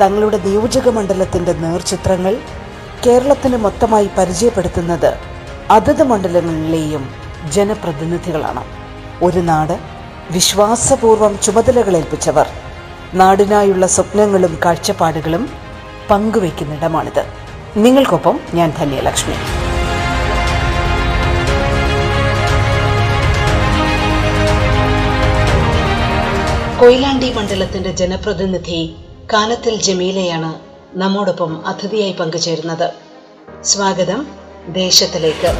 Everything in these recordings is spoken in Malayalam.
തങ്ങളുടെ നിയോജക മണ്ഡലത്തിന്റെ നേർചിത്രങ്ങൾ കേരളത്തിന് മൊത്തമായി പരിചയപ്പെടുത്തുന്നത് അതത് മണ്ഡലങ്ങളിലെയും ജനപ്രതിനിധികളാണ്. ഒരു നാട് വിശ്വാസപൂർവം ചുമതലകൾ ഏൽപ്പിച്ചവർ. നാടിനായുള്ള സ്വപ്നങ്ങളും കാഴ്ചപ്പാടുകളും പങ്കുവയ്ക്കുന്നിടമാണിത്. നിങ്ങൾക്കൊപ്പം ഞാൻ ധന്യലക്ഷ്മി. കൊയിലാണ്ടി മണ്ഡലത്തിന്റെ ജനപ്രതിനിധി കാനത്തിൽ ജമീലയാണ് നമ്മോടൊപ്പം അതിഥിയായി പങ്കുചേരുന്നത്. സ്വാഗതം ദേശത്തിലേക്ക്.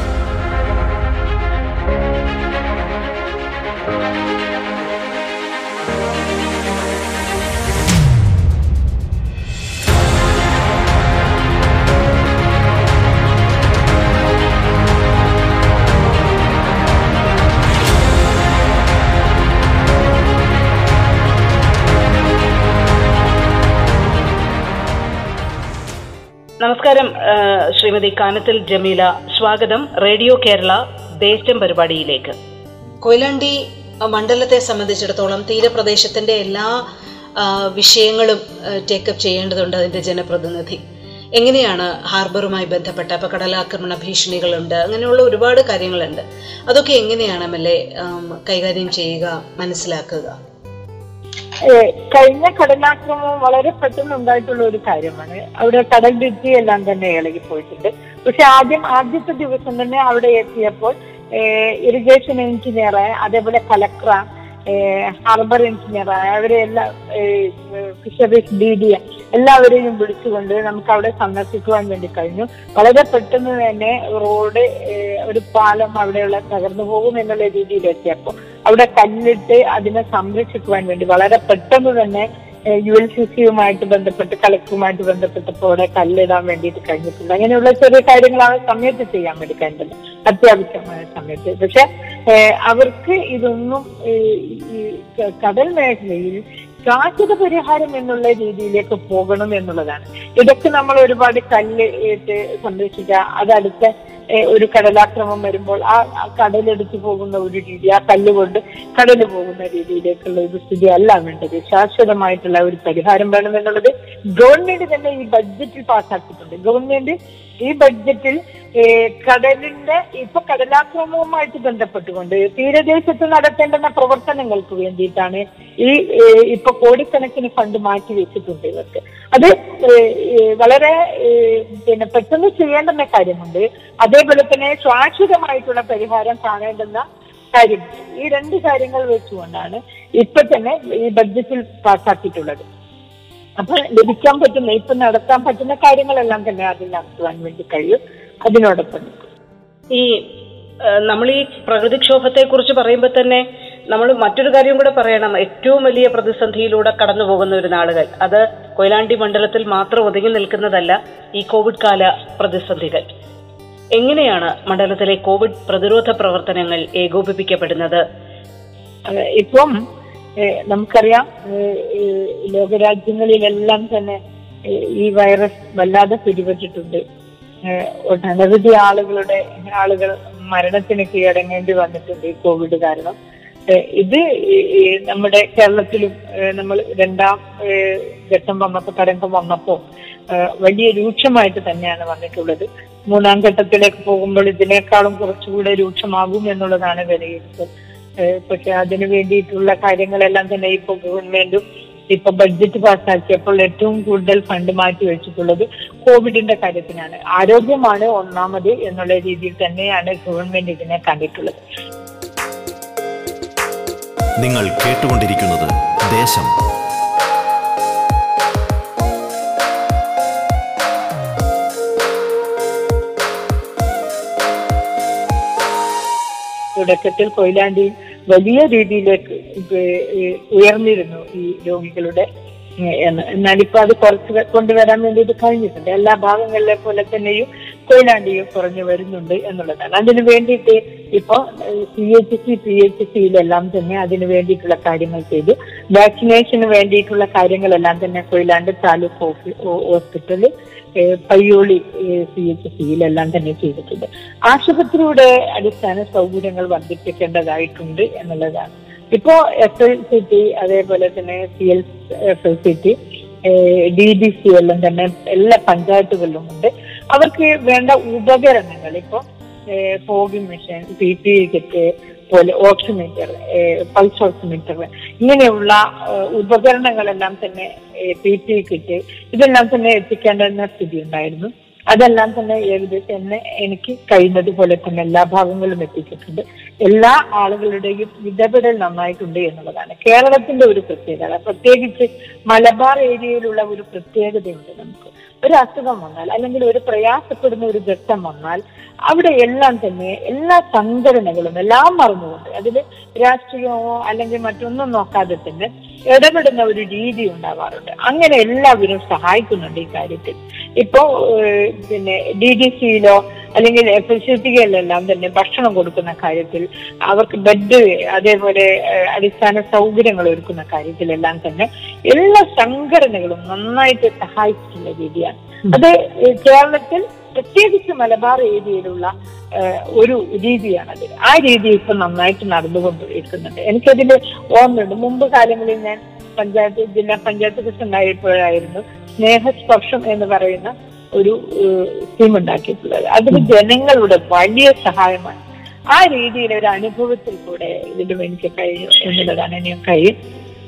ശ്രീമതി കാനത്തിൽ ജമീല സ്വാഗതം റേഡിയോ കേരള ദേശം പരിപാടിയിലേക്ക്. കൊയിലണ്ടി മണ്ഡലത്തെ സംബന്ധിച്ചിടത്തോളം തീരപ്രദേശത്തിന്റെ എല്ലാ വിഷയങ്ങളും ടേക്കപ്പ് ചെയ്യേണ്ടതുണ്ട് അതിന്റെ ജനപ്രതിനിധി. എങ്ങനെയാണ് ഹാർബറുമായി ബന്ധപ്പെട്ട ഇപ്പൊ കടലാക്രമണ ഭീഷണികളുണ്ട് അങ്ങനെയുള്ള ഒരുപാട് കാര്യങ്ങളുണ്ട്. അതൊക്കെ എങ്ങനെയാണ് എം എൽ എ കൈകാര്യം ചെയ്യുക മനസ്സിലാക്കുക? കഴിഞ്ഞ കടലാക്രമണം വളരെ പെട്ടെന്ന് ഉണ്ടായിട്ടുള്ള ഒരു കാര്യമാണ്. അവിടെ കടൽ ഭിത്തി എല്ലാം തന്നെ ഇളകി പോയിട്ടുണ്ട് പക്ഷെ ആദ്യം ആദ്യത്തെ ദിവസം തന്നെ അവിടെ എത്തിയപ്പോൾ ഇറിഗേഷൻ എഞ്ചിനീയർ അതേപോലെ കലക്ടർ ഹാർബർ എഞ്ചിനീയർ അവരെ എല്ലാ ഫിഷറീസ് ഡി ഡി എല്ലാവരെയും വിളിച്ചുകൊണ്ട് നമുക്ക് അവിടെ സന്ദർശിക്കുവാൻ വേണ്ടി കഴിഞ്ഞു. വളരെ പെട്ടെന്ന് തന്നെ റോഡ് ഒരു പാലം അവിടെയുള്ള തകർന്നു പോകും എന്നുള്ള രീതിയിലെത്തിയപ്പോ അവിടെ കല്ലിട്ട് അതിനെ സംരക്ഷിക്കുവാൻ വേണ്ടി വളരെ പെട്ടെന്ന് തന്നെ യു എൽ സി സിയുമായിട്ട് ബന്ധപ്പെട്ട് കളക്ടറുമായിട്ട് ബന്ധപ്പെട്ടപ്പോൾ അവിടെ കല്ലിടാൻ വേണ്ടിയിട്ട് കഴിഞ്ഞിട്ടുണ്ട്. അങ്ങനെയുള്ള ചെറിയ കാര്യങ്ങൾ ആ സമയത്ത് ചെയ്യാൻ വേണ്ടി കഴിഞ്ഞിട്ടുണ്ട്. അത്യാവശ്യമായ സമയത്ത്. പക്ഷെ അവർക്ക് ഇതൊന്നും ഈ കടൽ മേഖലയിൽ ശാശ്വത പരിഹാരം എന്നുള്ള രീതിയിലേക്ക് പോകണം എന്നുള്ളതാണ്. ഇതൊക്കെ നമ്മൾ ഒരുപാട് കല്ല് ഇട്ട് സംരക്ഷിക്കുക അതടുത്ത ഒരു കടലാക്രമം വരുമ്പോൾ ആ കടലെടുത്തു പോകുന്ന ഒരു രീതി ആ കല്ലുകൊണ്ട് കടൽ പോകുന്ന രീതിയിലേക്കുള്ള ഒരു സ്ഥിതി അല്ല വേണ്ടത്. ശാശ്വതമായിട്ടുള്ള ഒരു പരിഹാരം വേണമെന്നുള്ളത് ഗവൺമെന്റ് തന്നെ ഈ ബഡ്ജറ്റിൽ പാസ്സാക്കിയിട്ടുണ്ട് ഗവൺമെന്റ് ഈ ബഡ്ജറ്റിൽ കടലിന്റെ ഇപ്പൊ കടലാക്രമവുമായിട്ട് ബന്ധപ്പെട്ടുകൊണ്ട് തീരദേശത്ത് നടത്തേണ്ടുന്ന പ്രവർത്തനങ്ങൾക്ക് വേണ്ടിയിട്ടാണ് ഈ ഇപ്പൊ കോടിക്കണക്കിന് ഫണ്ട് മാറ്റി വെച്ചിട്ടുണ്ട് ഇവർക്ക്. അത് വളരെ പിന്നെ പെട്ടെന്ന് ചെയ്യേണ്ടുന്ന കാര്യമുണ്ട്. അതേപോലെ തന്നെ ശാശ്വതമായിട്ടുള്ള പരിഹാരം കാണേണ്ടുന്ന കാര്യം. ഈ രണ്ട് കാര്യങ്ങൾ വെച്ചുകൊണ്ടാണ് ഇപ്പൊ തന്നെ ഈ ബഡ്ജറ്റിൽ പാസ്സാക്കിയിട്ടുള്ളത് അപ്പൊ ലഭിക്കാൻ പറ്റുന്ന ഇപ്പൊ നടത്താൻ പറ്റുന്ന കാര്യങ്ങളെല്ലാം തന്നെ അതിൽ നടത്തുവാൻ വേണ്ടി കഴിയും. അതിനോടൊപ്പം ഈ നമ്മൾ ഈ പ്രകൃതിക്ഷോഭത്തെ കുറിച്ച് പറയുമ്പോൾ തന്നെ നമ്മൾ മറ്റൊരു കാര്യം കൂടെ പറയണം. ഏറ്റവും വലിയ പ്രതിസന്ധിയിലൂടെ കടന്നു പോകുന്ന ഒരു നാളുകൾ. അത് കൊയിലാണ്ടി മണ്ഡലത്തിൽ മാത്രം ഒതുങ്ങി നിൽക്കുന്നതല്ല ഈ കോവിഡ് കാല പ്രതിസന്ധികൾ. എങ്ങനെയാണ് മണ്ഡലത്തിലെ കോവിഡ് പ്രതിരോധ പ്രവർത്തനങ്ങൾ ഏകോപിപ്പിക്കപ്പെടുന്നത്? ഇപ്പം നമുക്കറിയാം ലോകരാജ്യങ്ങളിലെല്ലാം തന്നെ ഈ വൈറസ് വല്ലാതെ പിടിപെട്ടിട്ടുണ്ട്. ഒട്ടനവധി ആളുകളുടെ ആളുകൾ മരണത്തിന് കീഴടങ്ങേണ്ടി വന്നിട്ടുണ്ട് ഈ കോവിഡ് കാരണം. ഇത് നമ്മുടെ കേരളത്തിലും നമ്മൾ രണ്ടാം ഘട്ടം വന്നപ്പോ തരംഗം വന്നപ്പോ വലിയ രൂക്ഷമായിട്ട് തന്നെയാണ് വന്നിട്ടുള്ളത്. മൂന്നാം ഘട്ടത്തിലേക്ക് പോകുമ്പോൾ ഇതിനേക്കാളും കുറച്ചുകൂടെ രൂക്ഷമാകും എന്നുള്ളതാണ് വിലയിരുത്തൽ. പക്ഷെ അതിനു വേണ്ടിയിട്ടുള്ള കാര്യങ്ങളെല്ലാം തന്നെ ഇപ്പൊ ഗവൺമെന്റും ഇപ്പൊ ബഡ്ജറ്റ് പാസ്സാക്കിയപ്പോൾ ഏറ്റവും കൂടുതൽ ഫണ്ട് മാറ്റി വെച്ചിട്ടുള്ളത് കോവിഡിന്റെ കാര്യത്തിനാണ്. ആരോഗ്യമാണ് ഒന്നാമത് എന്നുള്ള രീതിയിൽ തന്നെയാണ് ഗവൺമെന്റ് ഇതിനെ കണ്ടിട്ടുള്ളത്. നിങ്ങൾ കേട്ടുകൊണ്ടിരിക്കുന്നത് ദേശം. തുടക്കത്തിൽ കൊയിലാണ്ടി വലിയ രീതിയിലേക്ക് ഉയർന്നിരുന്നു ഈ രോഗികളുടെ എന്നാൽ ഇപ്പൊ അത് കുറച്ച് കൊണ്ടുവരാൻ വേണ്ടിയിട്ട് കഴിഞ്ഞിട്ടുണ്ട്. എല്ലാ ഭാഗങ്ങളിലെ പോലെ തന്നെയും കൊയിലാണ്ടിയും കുറഞ്ഞു വരുന്നുണ്ട് എന്നുള്ളതാണ്. അതിനു വേണ്ടിയിട്ട് ഇപ്പൊ C H C P H സിയിലെല്ലാം തന്നെ അതിന് വേണ്ടിയിട്ടുള്ള കാര്യങ്ങൾ ചെയ്തു. വാക്സിനേഷന് വേണ്ടിയിട്ടുള്ള കാര്യങ്ങളെല്ലാം തന്നെ കൊയിലാണ്ട് താലൂക്ക് ഹോസ്പിറ്റലിൽ പയ്യോളി സി എച്ച് സിയിലെല്ലാം തന്നെ ചെയ്തിട്ടുണ്ട്. ആശുപത്രിയുടെ അടിസ്ഥാന സൗകര്യങ്ങൾ വർദ്ധിപ്പിക്കേണ്ടതായിട്ടുണ്ട് എന്നുള്ളതാണ്. ഇപ്പോ എസ് എൽ സി ടി അതേപോലെ തന്നെ C L S L C T D D C എല്ലാം തന്നെ എല്ലാ പഞ്ചായത്തുകളിലും ഉണ്ട്. അവർക്ക് വേണ്ട ഉപകരണങ്ങൾ ഇപ്പോ fogging machine P P kit പോലെ ഓക്സിമീറ്റർ പൾസ് ഓക്സിമീറ്റർ ഇങ്ങനെയുള്ള ഉപകരണങ്ങളെല്ലാം തന്നെ പി ടി കിറ്റ് ഇതെല്ലാം തന്നെ എത്തിക്കേണ്ടുന്ന സ്ഥിതി ഉണ്ടായിരുന്നു അതെല്ലാം തന്നെ ഏകദേശം എന്നെ എനിക്ക് കഴിയുന്നത് പോലെ തന്നെ എല്ലാ ഭാഗങ്ങളും എത്തിച്ചിട്ടുണ്ട്. എല്ലാ ആളുകളുടെയും ഇടപെടൽ നന്നായിട്ടുണ്ട് എന്നുള്ളതാണ്. കേരളത്തിന്റെ ഒരു പ്രത്യേകത. പ്രത്യേകിച്ച് മലബാർ ഏരിയയിലുള്ള ഒരു പ്രത്യേകതയുണ്ട് നമുക്ക്. ഒരു അസുഖം വന്നാൽ അല്ലെങ്കിൽ ഒരു പ്രയാസപ്പെടുന്ന ഒരു ഘട്ടം വന്നാൽ അവിടെ എല്ലാം തന്നെ എല്ലാ സംഘടനകളും എല്ലാം മറന്നുകൊണ്ട് അതിൽ രാഷ്ട്രീയമോ അല്ലെങ്കിൽ മറ്റൊന്നും നോക്കാതെ തന്നെ ഇടപെടുന്ന ഒരു രീതി ഉണ്ടാവാറുണ്ട്. അങ്ങനെ എല്ലാവരും സഹായിക്കുന്നുണ്ട് ഈ കാര്യത്തിൽ. ഇപ്പോ പിന്നെ ഡി ഡി സിയിലോ അല്ലെങ്കിൽ എഫ് എസ് സി ടികളിലെല്ലാം തന്നെ ഭക്ഷണം കൊടുക്കുന്ന കാര്യത്തിൽ അവർക്ക് ബെഡ് അതേപോലെ അടിസ്ഥാന സൗകര്യങ്ങൾ ഒരുക്കുന്ന കാര്യത്തിലെല്ലാം തന്നെ എല്ലാ സംഘടനകളും നന്നായിട്ട് സഹായിച്ചിട്ടുള്ള രീതിയാണ്. അത് കേരളത്തിൽ പ്രത്യേകിച്ച് മലബാർ ഏരിയയിലുള്ള ഒരു രീതിയാണത് ആ രീതി ഇപ്പൊ നന്നായിട്ട് നടന്നുകൊണ്ടിരിക്കുന്നുണ്ട്. എനിക്കതിൽ ഓർമ്മയുണ്ട്. മുമ്പ് കാലങ്ങളിൽ ഞാൻ പഞ്ചായത്ത് ജില്ലാ പഞ്ചായത്ത് പ്രസിഡന്റായപ്പോഴായിരുന്നു സ്നേഹസ്പർശം എന്ന് പറയുന്ന ഒരു സ്കീം ഉണ്ടാക്കിയിട്ടുള്ളത്. അതിന് ജനങ്ങളുടെ വലിയ സഹായമാണ്. ആ രീതിയിൽ ഒരു അനുഭവത്തിൽ കൂടെ ഇതിലും എനിക്ക് കഴിയും എന്നുള്ളതാണ് ഇനിയും കഴിയും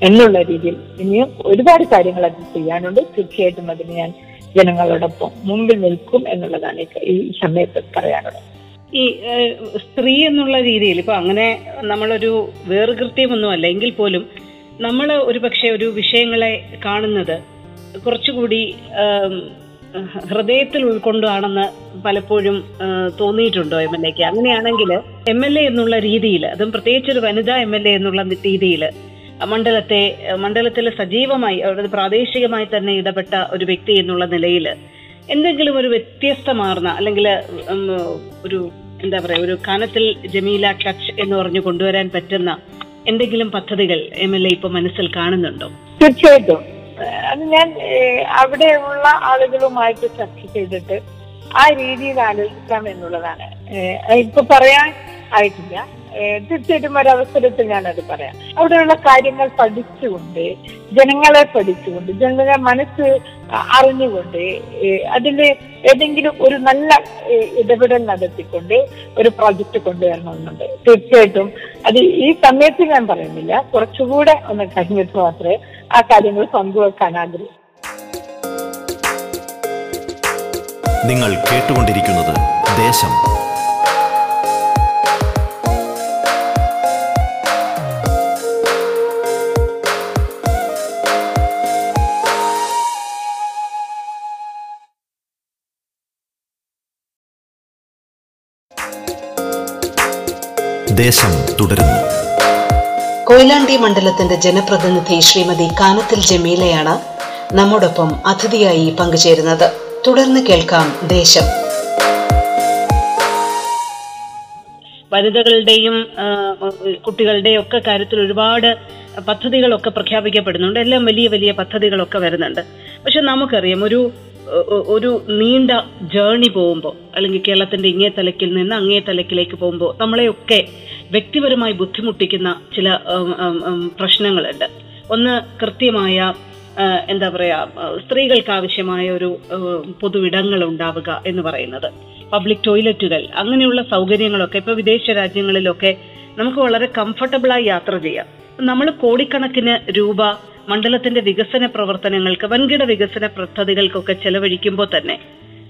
എന്നുള്ള രീതിയിൽ ഇനിയും ഒരുപാട് കാര്യങ്ങൾ അത് ചെയ്യാനുണ്ട്. തീർച്ചയായിട്ടും അതിന് ഞാൻ ജനങ്ങളോടൊപ്പം മുമ്പിൽ നിൽക്കും എന്നുള്ളതാണ് ഈ സമയത്ത് പറയാനുള്ളത്. ഈ സ്ത്രീ എന്നുള്ള രീതിയിൽ ഇപ്പൊ അങ്ങനെ നമ്മളൊരു വേർകൃത്യമൊന്നുമല്ല. എങ്കിൽ പോലും നമ്മൾ ഒരു പക്ഷെ ഒരു വിഷയങ്ങളെ കാണുന്നത് കുറച്ചുകൂടി ഹൃദയത്തിൽ ഉൾക്കൊണ്ടാണെന്ന് പലപ്പോഴും തോന്നിയിട്ടുണ്ടോ എം എൽ എക്ക്? അങ്ങനെയാണെങ്കിൽ എം എൽ എ എന്നുള്ള രീതിയിൽ അതും പ്രത്യേകിച്ച് ഒരു വനിതാ എം എൽ എ എന്നുള്ള രീതിയിൽ മണ്ഡലത്തെ മണ്ഡലത്തിൽ സജീവമായി അതായത് പ്രാദേശികമായി തന്നെ ഇടപെട്ട ഒരു വ്യക്തി എന്നുള്ള നിലയിൽ എന്തെങ്കിലും ഒരു വ്യത്യസ്തമാർന്ന അല്ലെങ്കിൽ ഒരു എന്താ പറയാ ഒരു കനത്തിൽ ജമീല ടച്ച് എന്ന് പറഞ്ഞു കൊണ്ടുവരാൻ പറ്റുന്ന എന്തെങ്കിലും പദ്ധതികൾ എം എൽ എ ഇപ്പൊ മനസ്സിൽ കാണുന്നുണ്ടോ? തീർച്ചയായിട്ടും. അത് ഞാൻ അവിടെയുള്ള ആളുകളുമായിട്ട് ചർച്ച ചെയ്തിട്ട് ആ രീതിയിൽ ആലോചിക്കാം എന്നുള്ളതാണ്. ഇപ്പൊ പറയാൻ ആയിട്ടില്ല. തീർച്ചയായിട്ടും ഒരവസരത്തിൽ ഞാനത് പറയാം. അവിടെയുള്ള കാര്യങ്ങൾ പഠിച്ചുകൊണ്ട് ജനങ്ങളെ പഠിച്ചുകൊണ്ട് ജനങ്ങളെ മനസ്സ് അറിഞ്ഞുകൊണ്ട് അതിൽ ഏതെങ്കിലും ഒരു നല്ല ഇടപെടൽ നടത്തിക്കൊണ്ട് ഒരു പ്രോജക്റ്റ് കൊണ്ടുവരണമെന്നുണ്ട്. തീർച്ചയായിട്ടും അത് ഈ സമയത്ത് ഞാൻ പറയുന്നില്ല. കുറച്ചുകൂടെ ഒന്ന് കഴിഞ്ഞിട്ട് മാത്രമേ ആ കാര്യങ്ങൾ പങ്കുവെക്കാൻ ആഗ്രഹിക്കൂ നിങ്ങൾ കേട്ടുകൊണ്ടിരിക്കുന്നത് ദേശം. ദേശം തുടരുന്നു. കൊയിലാണ്ടി മണ്ഡലത്തിന്റെ ജനപ്രതിനിധി ശ്രീമതി കാനത്തിൽ ജമീലയാണ് നമ്മോടൊപ്പം അതിഥിയായി പങ്കുചേരുന്നത്. തുടർന്ന് കേൾക്കാം ദേശം. വനിതകളുടെയും കുട്ടികളുടെയും ഒക്കെ കാര്യത്തിൽ ഒരുപാട് പദ്ധതികളൊക്കെ പ്രഖ്യാപിക്കപ്പെടുന്നുണ്ട്. എല്ലാം വലിയ വലിയ പദ്ധതികളൊക്കെ വരുന്നുണ്ട്. പക്ഷെ നമുക്കറിയാം ഒരു ഒരു നീണ്ട ജേർണി പോകുമ്പോൾ അല്ലെങ്കിൽ കേരളത്തിന്റെ ഇങ്ങേ തലക്കിൽ നിന്ന് അങ്ങേ തലക്കിലേക്ക് പോകുമ്പോൾ നമ്മളെയൊക്കെ വ്യക്തിപരമായി ബുദ്ധിമുട്ടിക്കുന്ന ചില പ്രശ്നങ്ങളുണ്ട്. ഒന്ന് കൃത്യമായ എന്താ പറയാ സ്ത്രീകൾക്ക് ആവശ്യമായ ഒരു പൊതു പൊതുവിടങ്ങൾ ഉണ്ടാവുക എന്ന് പറയുന്നത്. പബ്ലിക് ടോയ്ലറ്റുകൾ അങ്ങനെയുള്ള സൗകര്യങ്ങളൊക്കെ ഇപ്പൊ വിദേശ രാജ്യങ്ങളിലൊക്കെ നമുക്ക് വളരെ കംഫർട്ടബിളായി യാത്ര ചെയ്യാം. നമ്മൾ കോടിക്കണക്കിന് രൂപ മണ്ഡലത്തിന്റെ വികസന പ്രവർത്തനങ്ങൾക്ക് വൻകിട വികസന പദ്ധതികൾക്കൊക്കെ ചെലവഴിക്കുമ്പോൾ തന്നെ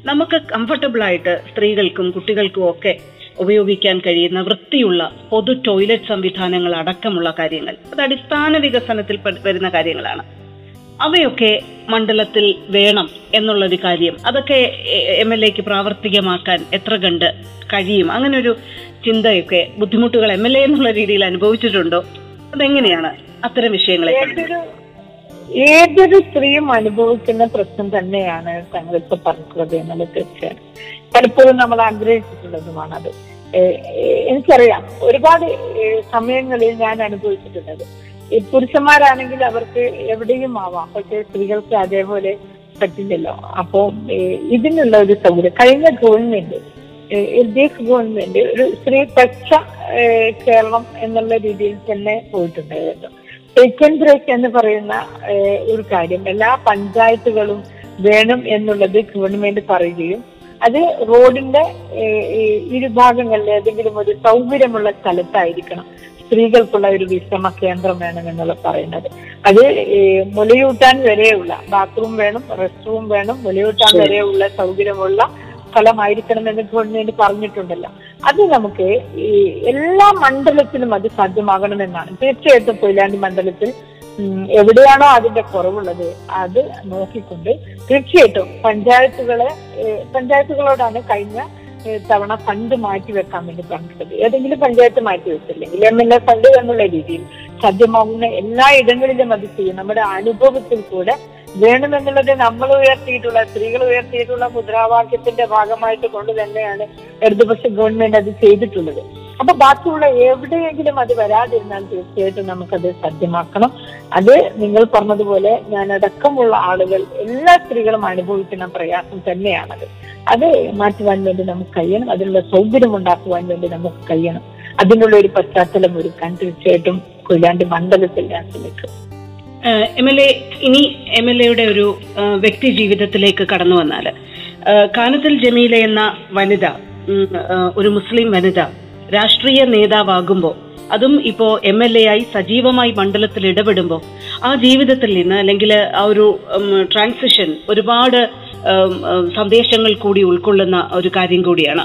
നമുക്ക് കംഫർട്ടബിൾ ആയിട്ട് സ്ത്രീകൾക്കും കുട്ടികൾക്കും ഒക്കെ ഉപയോഗിക്കാൻ കഴിയുന്ന വൃത്തിയുള്ള പൊതു ടോയ്ലറ്റ് സംവിധാനങ്ങൾ അടക്കമുള്ള കാര്യങ്ങൾ. അത് അടിസ്ഥാന വികസനത്തിൽ വരുന്ന കാര്യങ്ങളാണ്. അവയൊക്കെ മണ്ഡലത്തിൽ വേണം എന്നുള്ളൊരു കാര്യം. അതൊക്കെ എം എൽ എക്ക് പ്രാവർത്തികമാക്കാൻ എത്ര കണ്ട് കഴിയും? അങ്ങനെ ഒരു ചിന്തയൊക്കെ ബുദ്ധിമുട്ടുകൾ എം എൽ എ എന്നുള്ള രീതിയിൽ അനുഭവിച്ചിട്ടുണ്ടോ? അതെങ്ങനെയാണ് അത്തരം വിഷയങ്ങളെ ഏതൊരു സ്ത്രീയും അനുഭവിക്കുന്ന പ്രശ്നം തന്നെയാണ് താങ്കൾ ഇപ്പൊ പറഞ്ഞത് എന്നുള്ളത്. തീർച്ചയാണ് പലപ്പോഴും നമ്മൾ ആഗ്രഹിച്ചിട്ടുള്ളതുമാണ് അത് എനിക്കറിയാം. ഒരുപാട് സമയങ്ങളിൽ ഞാൻ അനുഭവിച്ചിട്ടുള്ളത്. ഈ പുരുഷന്മാരാണെങ്കിൽ അവർക്ക് എവിടെയും ആവാം. പക്ഷെ സ്ത്രീകൾക്ക് അതേപോലെ പറ്റില്ലല്ലോ. അപ്പോ ഇതിനുള്ള ഒരു സൗകര്യം. കഴിഞ്ഞ government L D F government ഒരു സ്ത്രീ പക്ഷ കേരളം എന്നുള്ള രീതിയിൽ തന്നെ പോയിട്ടുണ്ടായിരുന്നു. ടേക്ക് ആൻഡ് ബ്രേക്ക് എന്ന് പറയുന്ന ഒരു കാര്യം. എല്ലാ പഞ്ചായത്തുകളും വേണം എന്നുള്ളത് ഗവൺമെന്റ് പറയുകയും അത് റോഡിന്റെ ഇരുഭാഗങ്ങളിൽ ഏതെങ്കിലും ഒരു സൗകര്യമുള്ള സ്ഥലത്തായിരിക്കണം സ്ത്രീകൾക്കുള്ള ഒരു വിശ്രമ കേന്ദ്രം വേണം എന്നുള്ള പറയുന്നത്. അത് മുലയൂട്ടാൻ വരെയുള്ള ബാത്റൂം വേണം റെസ്റ്റ് റൂം വേണം മുലയൂട്ടാൻ വരെയുള്ള സൗകര്യമുള്ള സ്ഥലമായിരിക്കണം എന്ന് ഗവൺമെന്റ് പറഞ്ഞിട്ടുണ്ടല്ലോ. അത് നമുക്ക് ഈ എല്ലാ മണ്ഡലത്തിലും അത് സാധ്യമാകണമെന്നാണ്. തീർച്ചയായിട്ടും കൊയിലാണ്ടി മണ്ഡലത്തിൽ എവിടെയാണോ അതിന്റെ കുറവുള്ളത് അത് നോക്കിക്കൊണ്ട് തീർച്ചയായിട്ടും പഞ്ചായത്തുകളെ പഞ്ചായത്തുകളോടാണ് കഴിഞ്ഞ തവണ ഫണ്ട് മാറ്റി വെക്കാൻ വേണ്ടി പറഞ്ഞിട്ടത് ഏതെങ്കിലും പഞ്ചായത്ത് മാറ്റി വെച്ചില്ലെങ്കിൽ എം എൽ എ ഫണ്ട് എന്നുള്ള രീതിയിൽ സാധ്യമാകുന്ന എല്ലാ ഇടങ്ങളിലും അത് ചെയ്യും. നമ്മുടെ അനുഭവത്തിൽ കൂടെ വേണമെന്നുള്ളത് നമ്മൾ ഉയർത്തിയിട്ടുള്ള സ്ത്രീകൾ ഉയർത്തിയിട്ടുള്ള മുദ്രാവാക്യത്തിന്റെ ഭാഗമായിട്ട് കൊണ്ട് തന്നെയാണ് ഇടതുപക്ഷ ഗവൺമെന്റ് അത് ചെയ്തിട്ടുള്ളത്. അപ്പൊ ബാക്കിയുള്ള എവിടെയെങ്കിലും അത് വരാതിരുന്നാൽ തീർച്ചയായിട്ടും നമുക്കത് സാധ്യമാക്കണം അത് നിങ്ങൾ പറഞ്ഞതുപോലെ ഞാൻ അടക്കമുള്ള ആളുകൾ എല്ലാ സ്ത്രീകളും അനുഭവിക്കുന്ന പ്രയാസം തന്നെയാണത്. അത് മാറ്റുവാൻ വേണ്ടി നമുക്ക് കഴിയണം. അതിനുള്ള സൗകര്യം ഉണ്ടാക്കുവാൻ വേണ്ടി നമുക്ക് കഴിയണം. അതിനുള്ള ഒരു പശ്ചാത്തലം ഒരുക്കാൻ തീർച്ചയായിട്ടും കൊയിലാണ്ട് മണ്ഡലത്തിൽ ഞാൻ ശ്രമിക്കും. എം എൽ എ ഇനി എം എൽ എയുടെ ഒരു വ്യക്തി ജീവിതത്തിലേക്ക് കടന്നു വന്നാൽ കാനത്തിൽ ജമീല എന്ന വനിത ഒരു മുസ്ലിം വനിത രാഷ്ട്രീയ നേതാവാകുമ്പോൾ അതും ഇപ്പോൾ എം എൽ എ ആയി സജീവമായി മണ്ഡലത്തിൽ ഇടപെടുമ്പോൾ ആ ജീവിതത്തിൽ നിന്ന് അല്ലെങ്കിൽ ആ ഒരു ട്രാൻസിഷൻ ഒരുപാട് സന്ദേശങ്ങൾ കൂടി ഉൾക്കൊള്ളുന്ന ഒരു കാര്യം കൂടിയാണ്.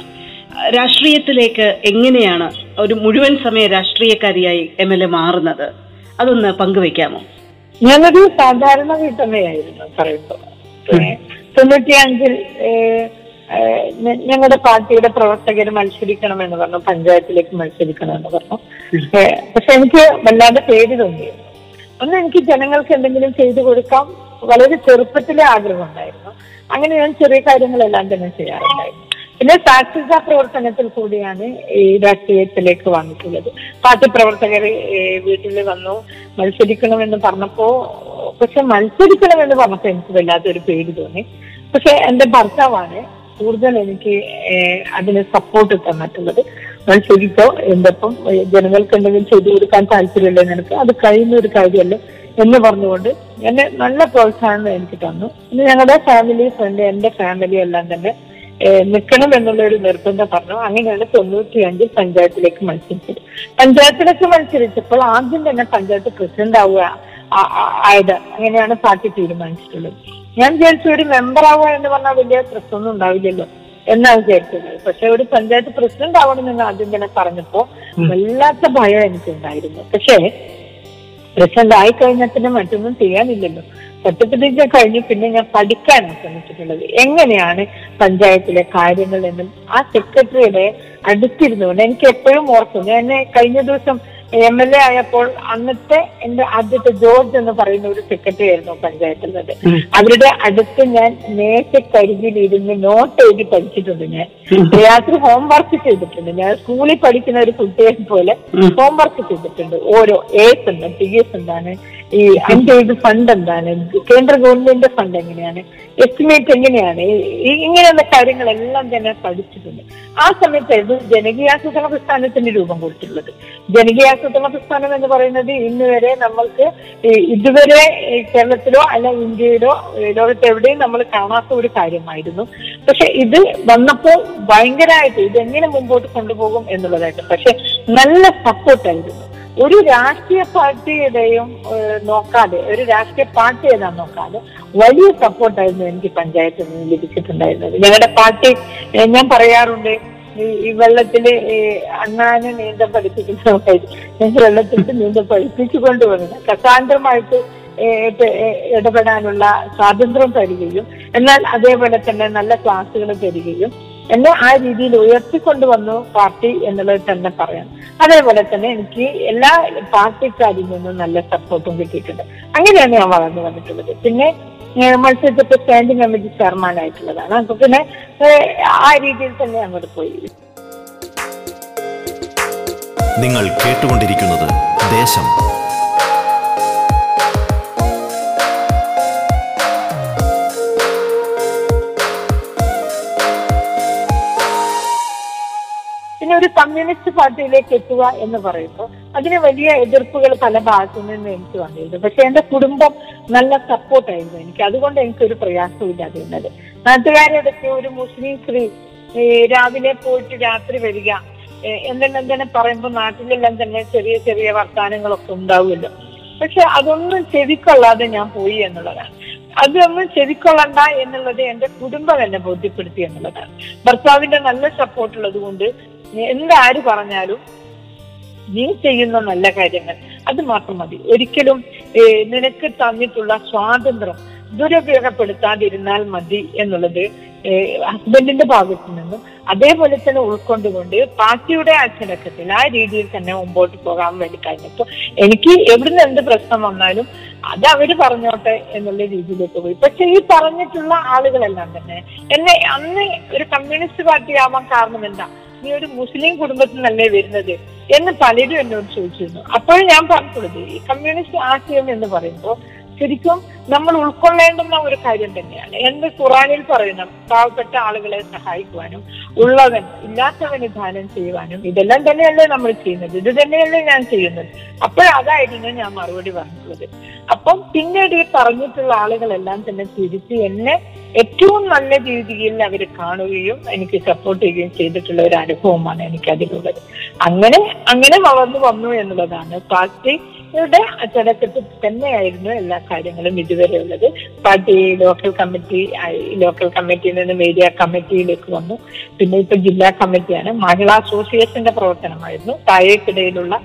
രാഷ്ട്രീയത്തിലേക്ക് എങ്ങനെയാണ് ഒരു മുഴുവൻ സമയ രാഷ്ട്രീയക്കാരിയായി എം എൽ എ മാറുന്നത്? അതൊന്ന് പങ്കുവെക്കാമോ ഞാനൊരു സാധാരണ വീട്ടമ്മയായിരുന്നു പറയുമ്പോ. തൊണ്ണൂറ്റിയഞ്ചിൽ ഞങ്ങളുടെ പാർട്ടിയുടെ പ്രവർത്തകർ മത്സരിക്കണമെന്ന് പറഞ്ഞു പഞ്ചായത്തിലേക്ക് മത്സരിക്കണമെന്ന് പറഞ്ഞു. പക്ഷെ എനിക്ക് വല്ലാതെ പേടി തോന്നി ഒന്ന് എനിക്ക് ജനങ്ങൾക്ക് എന്തെങ്കിലും ചെയ്തു കൊടുക്കാം വളരെ ചെറുപ്പത്തിലെ ആഗ്രഹം ഉണ്ടായിരുന്നു അങ്ങനെ ഞാൻ ചെറിയ കാര്യങ്ങളെല്ലാം തന്നെ ചെയ്യാറുണ്ടായിരുന്നു. പിന്നെ സാക്ഷരതാ പ്രവർത്തനത്തിൽ കൂടിയാണ് ഈ രാഷ്ട്രീയത്തിലേക്ക് വന്നിട്ടുള്ളത്. പാർട്ടി പ്രവർത്തകർ വീട്ടിൽ വന്നു മത്സരിക്കണമെന്ന് പറഞ്ഞപ്പോ പക്ഷെ മത്സരിക്കണമെന്ന് പറഞ്ഞപ്പോ എനിക്ക് വല്ലാത്തൊരു പേടി തോന്നി. പക്ഷെ എന്റെ ഭർത്താവാണ് കൂടുതൽ എനിക്ക് അതിന് സപ്പോർട്ട് തന്നിട്ടുള്ളത് മത്സരിച്ചോ എന്തൊപ്പം എന്തപ്പം ജനങ്ങൾക്ക് എന്തെങ്കിലും ചെയ്തു കൊടുക്കാൻ താല്പര്യമില്ല നിനക്ക് അത് കഴിയുന്ന ഒരു കാര്യമല്ല എന്ന് പറഞ്ഞുകൊണ്ട് എന്നെ നല്ല പ്രോത്സാഹനം എനിക്ക് തന്നു. പിന്നെ ഞങ്ങളുടെ ഫാമിലി ഫ്രണ്ട് എന്റെ ഫാമിലി എല്ലാം തന്നെ നിൽക്കണം എന്നുള്ള ഒരു നിർബന്ധം പറഞ്ഞു. അങ്ങനെയാണ് തൊണ്ണൂറ്റി അഞ്ചിൽ പഞ്ചായത്തിലേക്ക് മത്സരിച്ചത്. പഞ്ചായത്തിലേക്ക് മത്സരിച്ചപ്പോൾ ആദ്യം തന്നെ പഞ്ചായത്ത് പ്രസിഡന്റ് ആവുക ആയത്. അങ്ങനെയാണ് പാർട്ടി തീരുമാനിച്ചിട്ടുള്ളത്. ഞാൻ വിചാരിച്ചു ഒരു മെമ്പർ ആവുക എന്ന് പറഞ്ഞാൽ വലിയ പ്രശ്നമൊന്നും ഉണ്ടാവില്ലല്ലോ എന്നാണ് വിചാരിച്ചത്. പക്ഷെ ഒരു പഞ്ചായത്ത് പ്രസിഡന്റ് ആവണം എന്ന് ആദ്യം തന്നെ പറഞ്ഞപ്പോ വല്ലാത്ത ഭയം എനിക്കുണ്ടായിരുന്നു. പക്ഷേ പ്രസിഡന്റ് ആയി കഴിഞ്ഞാൽ പിന്നെ മറ്റൊന്നും ചെയ്യാനില്ലല്ലോ. സത്യപ്രതിജ്ഞ കഴിഞ്ഞു പിന്നെ ഞാൻ പഠിക്കാനാണ് ശ്രമിച്ചിട്ടുള്ളത്. എങ്ങനെയാണ് പഞ്ചായത്തിലെ കാര്യങ്ങൾ എന്നും ആ സെക്രട്ടറിയുടെ അടുത്തിരുന്നുകൊണ്ട് എനിക്ക് എപ്പോഴും ഓർക്കുന്നു എന്നെ കഴിഞ്ഞ ദിവസം എം എൽ എ ആയപ്പോൾ അന്നത്തെ എന്റെ ആദ്യത്തെ ജോർജ് എന്ന് പറയുന്ന ഒരു സെക്രട്ടറി ആയിരുന്നു പഞ്ചായത്തിലുള്ളത് അവരുടെ അടുത്ത് ഞാൻ മേശക്കരികിൽ ഇരുന്ന് നോട്ട് എഴുതി പഠിച്ചിട്ടുണ്ട് ഞാൻ. രാത്രി ഹോംവർക്ക് ചെയ്തിട്ടുണ്ട്. ഞാൻ സ്കൂളിൽ പഠിക്കുന്ന ഒരു കുട്ടിയെ പോലെ ഹോംവർക്ക് ചെയ്തിട്ടുണ്ട്. ഓരോ എസ് ഉണ്ട് പി എസ് എന്താണ് ഈ അൺഎയ്ഡ് ഫണ്ട് എന്താണ് കേന്ദ്ര ഗവൺമെന്റിന്റെ ഫണ്ട് എങ്ങനെയാണ് എസ്റ്റിമേറ്റ് എങ്ങനെയാണ് ഇങ്ങനെയുള്ള കാര്യങ്ങളെല്ലാം തന്നെ പഠിച്ചിട്ടുണ്ട്. ആ സമയത്തായിരുന്നു ജനകീയാസൂത്രണ പ്രസ്ഥാനത്തിന് രൂപം കൊടുത്തിട്ടുള്ളത്. ജനകീയാസൂത്രണ പ്രസ്ഥാനം എന്ന് പറയുന്നത് ഇന്ന് വരെ നമ്മൾക്ക് ഇതുവരെ കേരളത്തിലോ അല്ല ഇന്ത്യയിലോ ലോകത്തെവിടെയും നമ്മൾ കാണാത്ത ഒരു കാര്യമായിരുന്നു. പക്ഷെ ഇത് വന്നപ്പോൾ ഭയങ്കരമായിട്ട് ഇതെങ്ങനെ മുമ്പോട്ട് കൊണ്ടുപോകും എന്നുള്ളതായിട്ട്. പക്ഷെ നല്ല സപ്പോർട്ടായിരുന്നു ഒരു രാഷ്ട്രീയ പാർട്ടിയുടെയും നോക്കാതെ ഒരു രാഷ്ട്രീയ പാർട്ടി ഏതാ നോക്കാതെ വലിയ സപ്പോർട്ടായിരുന്നു എനിക്ക് പഞ്ചായത്തിൽ നിന്ന് ലഭിച്ചിട്ടുണ്ടായിരുന്നത്. ഞങ്ങളുടെ പാർട്ടി ഞാൻ പറയാറുണ്ട് ഈ വെള്ളത്തിൽ അണ്ണാനെ നീന്തം പഠിപ്പിക്കുന്ന ഞങ്ങൾ വെള്ളത്തിൽ നീന്തം പഠിപ്പിച്ചു കൊണ്ടുവന്നത് കസാന്തരമായിട്ട് ഇടപെടാനുള്ള സ്വാതന്ത്ര്യം തരികയും എന്നാൽ അതേപോലെ തന്നെ നല്ല ക്ലാസ്സുകൾ തരികയും എന്നെ ആ രീതിയിൽ ഉയർത്തിക്കൊണ്ടുവന്നു പാർട്ടി എന്നുള്ളത് തന്നെ പറയാം. അതേപോലെ തന്നെ എനിക്ക് എല്ലാ പാർട്ടിക്കാരിൽ നിന്നും നല്ല സപ്പോർട്ടും കിട്ടിയിട്ടുണ്ട്. അങ്ങനെയാണ് ഞാൻ വളർന്നു വന്നിട്ടുള്ളത്. പിന്നെ ഏഹ് മത്സരത്തിൽ സ്റ്റാൻഡിംഗ് കമ്മിറ്റി ചെയർമാൻ ആയിട്ടുള്ളതാണ്. അപ്പൊ പിന്നെ ആ രീതിയിൽ തന്നെ അങ്ങോട്ട് പോയി. നിങ്ങൾ കേട്ടുകൊണ്ടിരിക്കുന്നത് ദേശം. പിന്നെ ഒരു കമ്മ്യൂണിസ്റ്റ് പാർട്ടിയിലേക്ക് എത്തുക എന്ന് പറയുമ്പോൾ അതിന് വലിയ എതിർപ്പുകൾ പല ഭാഗത്തു നിന്ന് എനിക്ക് വന്നിരുന്നു പക്ഷെ എന്റെ കുടുംബം നല്ല സപ്പോർട്ടായിരുന്നു എനിക്ക്. അതുകൊണ്ട് എനിക്കൊരു പ്രയാസമില്ല അതിരുന്നത് നാട്ടുകാരോടൊക്കെ ഒരു മുസ്ലിം സ്ത്രീ രാവിലെ പോയിട്ട് രാത്രി വരിക എന്തെല്ലാം എന്തെങ്കിലും പറയുമ്പോൾ നാട്ടിലെല്ലാം തന്നെ ചെറിയ ചെറിയ വർത്താനങ്ങളൊക്കെ ഉണ്ടാവുമല്ലോ. പക്ഷെ അതൊന്നും ചെവിക്കൊള്ളാതെ ഞാൻ പോയി എന്നുള്ളതാണ്. അതൊന്നും ചെവിക്കൊള്ളണ്ട എന്നുള്ളത് എന്റെ കുടുംബം എന്നെ ബോധ്യപ്പെടുത്തി എന്നുള്ളതാണ്. ഭർത്താവിന്റെ നല്ല സപ്പോർട്ട് ഉള്ളത് കൊണ്ട് എന്താര് പറഞ്ഞാലും നീ ചെയ്യുന്ന നല്ല കാര്യങ്ങൾ അത് മാത്രം മതി. ഒരിക്കലും നിനക്ക് തന്നിട്ടുള്ള സ്വാതന്ത്ര്യം ദുരുപയോഗപ്പെടുത്താതിരുന്നാൽ മതി എന്നുള്ളത് ഹസ്ബൻഡിന്റെ ഭാഗത്തു നിന്നും. അതേപോലെ തന്നെ ഉൾക്കൊണ്ടുകൊണ്ട് പാർട്ടിയുടെ അച്ചടക്കത്തിൽ ആ രീതിയിൽ തന്നെ മുമ്പോട്ട് പോകാൻ വേണ്ടി കഴിഞ്ഞപ്പോൾ എനിക്ക് എവിടുന്ന് എന്ത് പ്രശ്നം വന്നാലും അത് അവർ പറഞ്ഞോട്ടെ എന്നുള്ള രീതിയിലേക്ക് പോയി. പക്ഷെ ഈ പറഞ്ഞിട്ടുള്ള ആളുകളെല്ലാം തന്നെ എന്നെ അന്ന് ഒരു കമ്മ്യൂണിസ്റ്റ് പാർട്ടി ആവാൻ കാരണം എന്താ? നീ ഒരു മുസ്ലിം കുടുംബത്തിൽ തന്നെ വരുന്നത് എന്ന് പലരും എന്നോട് ചോദിച്ചിരുന്നു. അപ്പോഴും ഞാൻ പറഞ്ഞിട്ടുള്ളത് ഈ കമ്മ്യൂണിസ്റ്റ് ആശയം എന്ന് പറയുമ്പോൾ ശരിക്കും നമ്മൾ ഉൾക്കൊള്ളേണ്ടുന്ന ഒരു കാര്യം തന്നെയാണ്. എന്ന് ഖുറാനിൽ പറയുന്ന പാവപ്പെട്ട ആളുകളെ സഹായിക്കുവാനും ഉള്ളവൻ ഇല്ലാത്തവന് ദാനം ചെയ്യുവാനും ഇതെല്ലാം തന്നെയല്ലേ നമ്മൾ ചെയ്യുന്നത്. ഇത് തന്നെയല്ലേ ഞാൻ ചെയ്യുന്നത്. അപ്പോഴതായിരുന്നു ഞാൻ മറുപടി പറഞ്ഞിട്ടുള്ളത്. അപ്പം പിന്നീട് ഈ പറഞ്ഞിട്ടുള്ള ആളുകളെല്ലാം തന്നെ തിരിച്ച് എന്നെ ഏറ്റവും നല്ല രീതിയിൽ അവർ കാണുകയും എനിക്ക് സപ്പോർട്ട് ചെയ്യുകയും ചെയ്തിട്ടുള്ള ഒരു അനുഭവമാണ് എനിക്ക് അതിലുള്ളത് അങ്ങനെ അങ്ങനെ വളർന്നു വന്നു എന്നുള്ളതാണ്. പാർട്ടിയുടെ അച്ചടക്കത്തിൽ തന്നെയായിരുന്നു എല്ലാ കാര്യങ്ങളും ഇതുവരെ ഉള്ളത്. പാർട്ടി ലോക്കൽ കമ്മിറ്റി ലോക്കൽ കമ്മിറ്റിയിൽ നിന്ന് മീഡിയ കമ്മിറ്റിയിലേക്ക് വന്നു. പിന്നെ ഇപ്പൊ ജില്ലാ കമ്മിറ്റിയാണ്. മഹിളാ അസോസിയേഷന്റെ പ്രവർത്തനമായിരുന്നു. താഴേക്കിടയിലുള്ള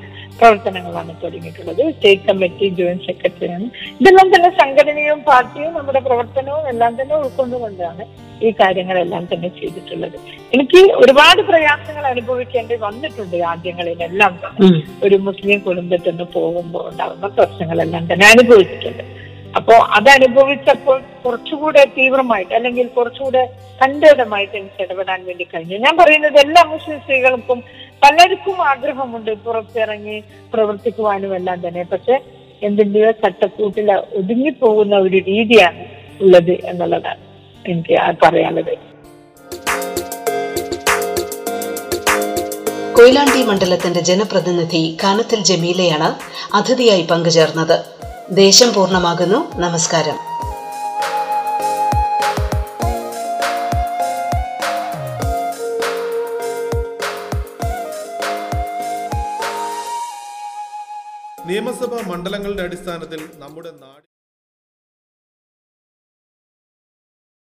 പ്രവർത്തനങ്ങളാണ് തുടങ്ങിയിട്ടുള്ളത്. സ്റ്റേറ്റ് കമ്മിറ്റി ജോയിന്റ് സെക്രട്ടറിയാണ് ഇതെല്ലാം തന്നെ സംഘടനയും പാർട്ടിയും നമ്മുടെ പ്രവർത്തനവും എല്ലാം തന്നെ ഉൾക്കൊണ്ടുകൊണ്ടാണ് ഈ കാര്യങ്ങളെല്ലാം തന്നെ ചെയ്തിട്ടുള്ളത്. എനിക്ക് ഒരുപാട് പ്രയാസങ്ങൾ അനുഭവിക്കേണ്ടി വന്നിട്ടുണ്ട് ആദ്യങ്ങളിലെല്ലാം തന്നെ. ഒരു മുസ്ലിം കുടുംബത്തിൽ നിന്ന് പോകുമ്പോൾ ഉണ്ടാകുന്ന പ്രശ്നങ്ങളെല്ലാം തന്നെ അനുഭവിച്ചിട്ടുണ്ട്. അപ്പോ അത് അനുഭവിച്ചപ്പോൾ കുറച്ചുകൂടെ തീവ്രമായിട്ട് അല്ലെങ്കിൽ കുറച്ചുകൂടെ കണ്ടിടമായിട്ട് എനിക്ക് ഇടപെടാൻ വേണ്ടി കഴിഞ്ഞു. ഞാൻ പറയുന്നത് എല്ലാ മുസ്ലിം സ്ത്രീകൾക്കും പലർക്കും ആഗ്രഹമുണ്ട് പുറത്തിറങ്ങി പ്രവർത്തിക്കുവാനും എല്ലാം തന്നെ. പക്ഷെ എന്തിന്റെയോ ചട്ടക്കൂട്ടിൽ ഒതുങ്ങിപ്പോകുന്ന ഒരു രീതിയാണ് ഉള്ളത് എന്നുള്ളതാണ് എനിക്ക് പറയാനുള്ളത്. കൊയിലാണ്ടി മണ്ഡലത്തിന്റെ ജനപ്രതിനിധി കാനത്തിൽ ജമീലയാണ് അതിഥിയായി പങ്കുചേർന്നത്. ദേശം പൂർണമാകുന്നു. നമസ്കാരം. മണ്ഡലങ്ങളുടെ അടിസ്ഥാനത്തിൽ നമ്മുടെ നാട്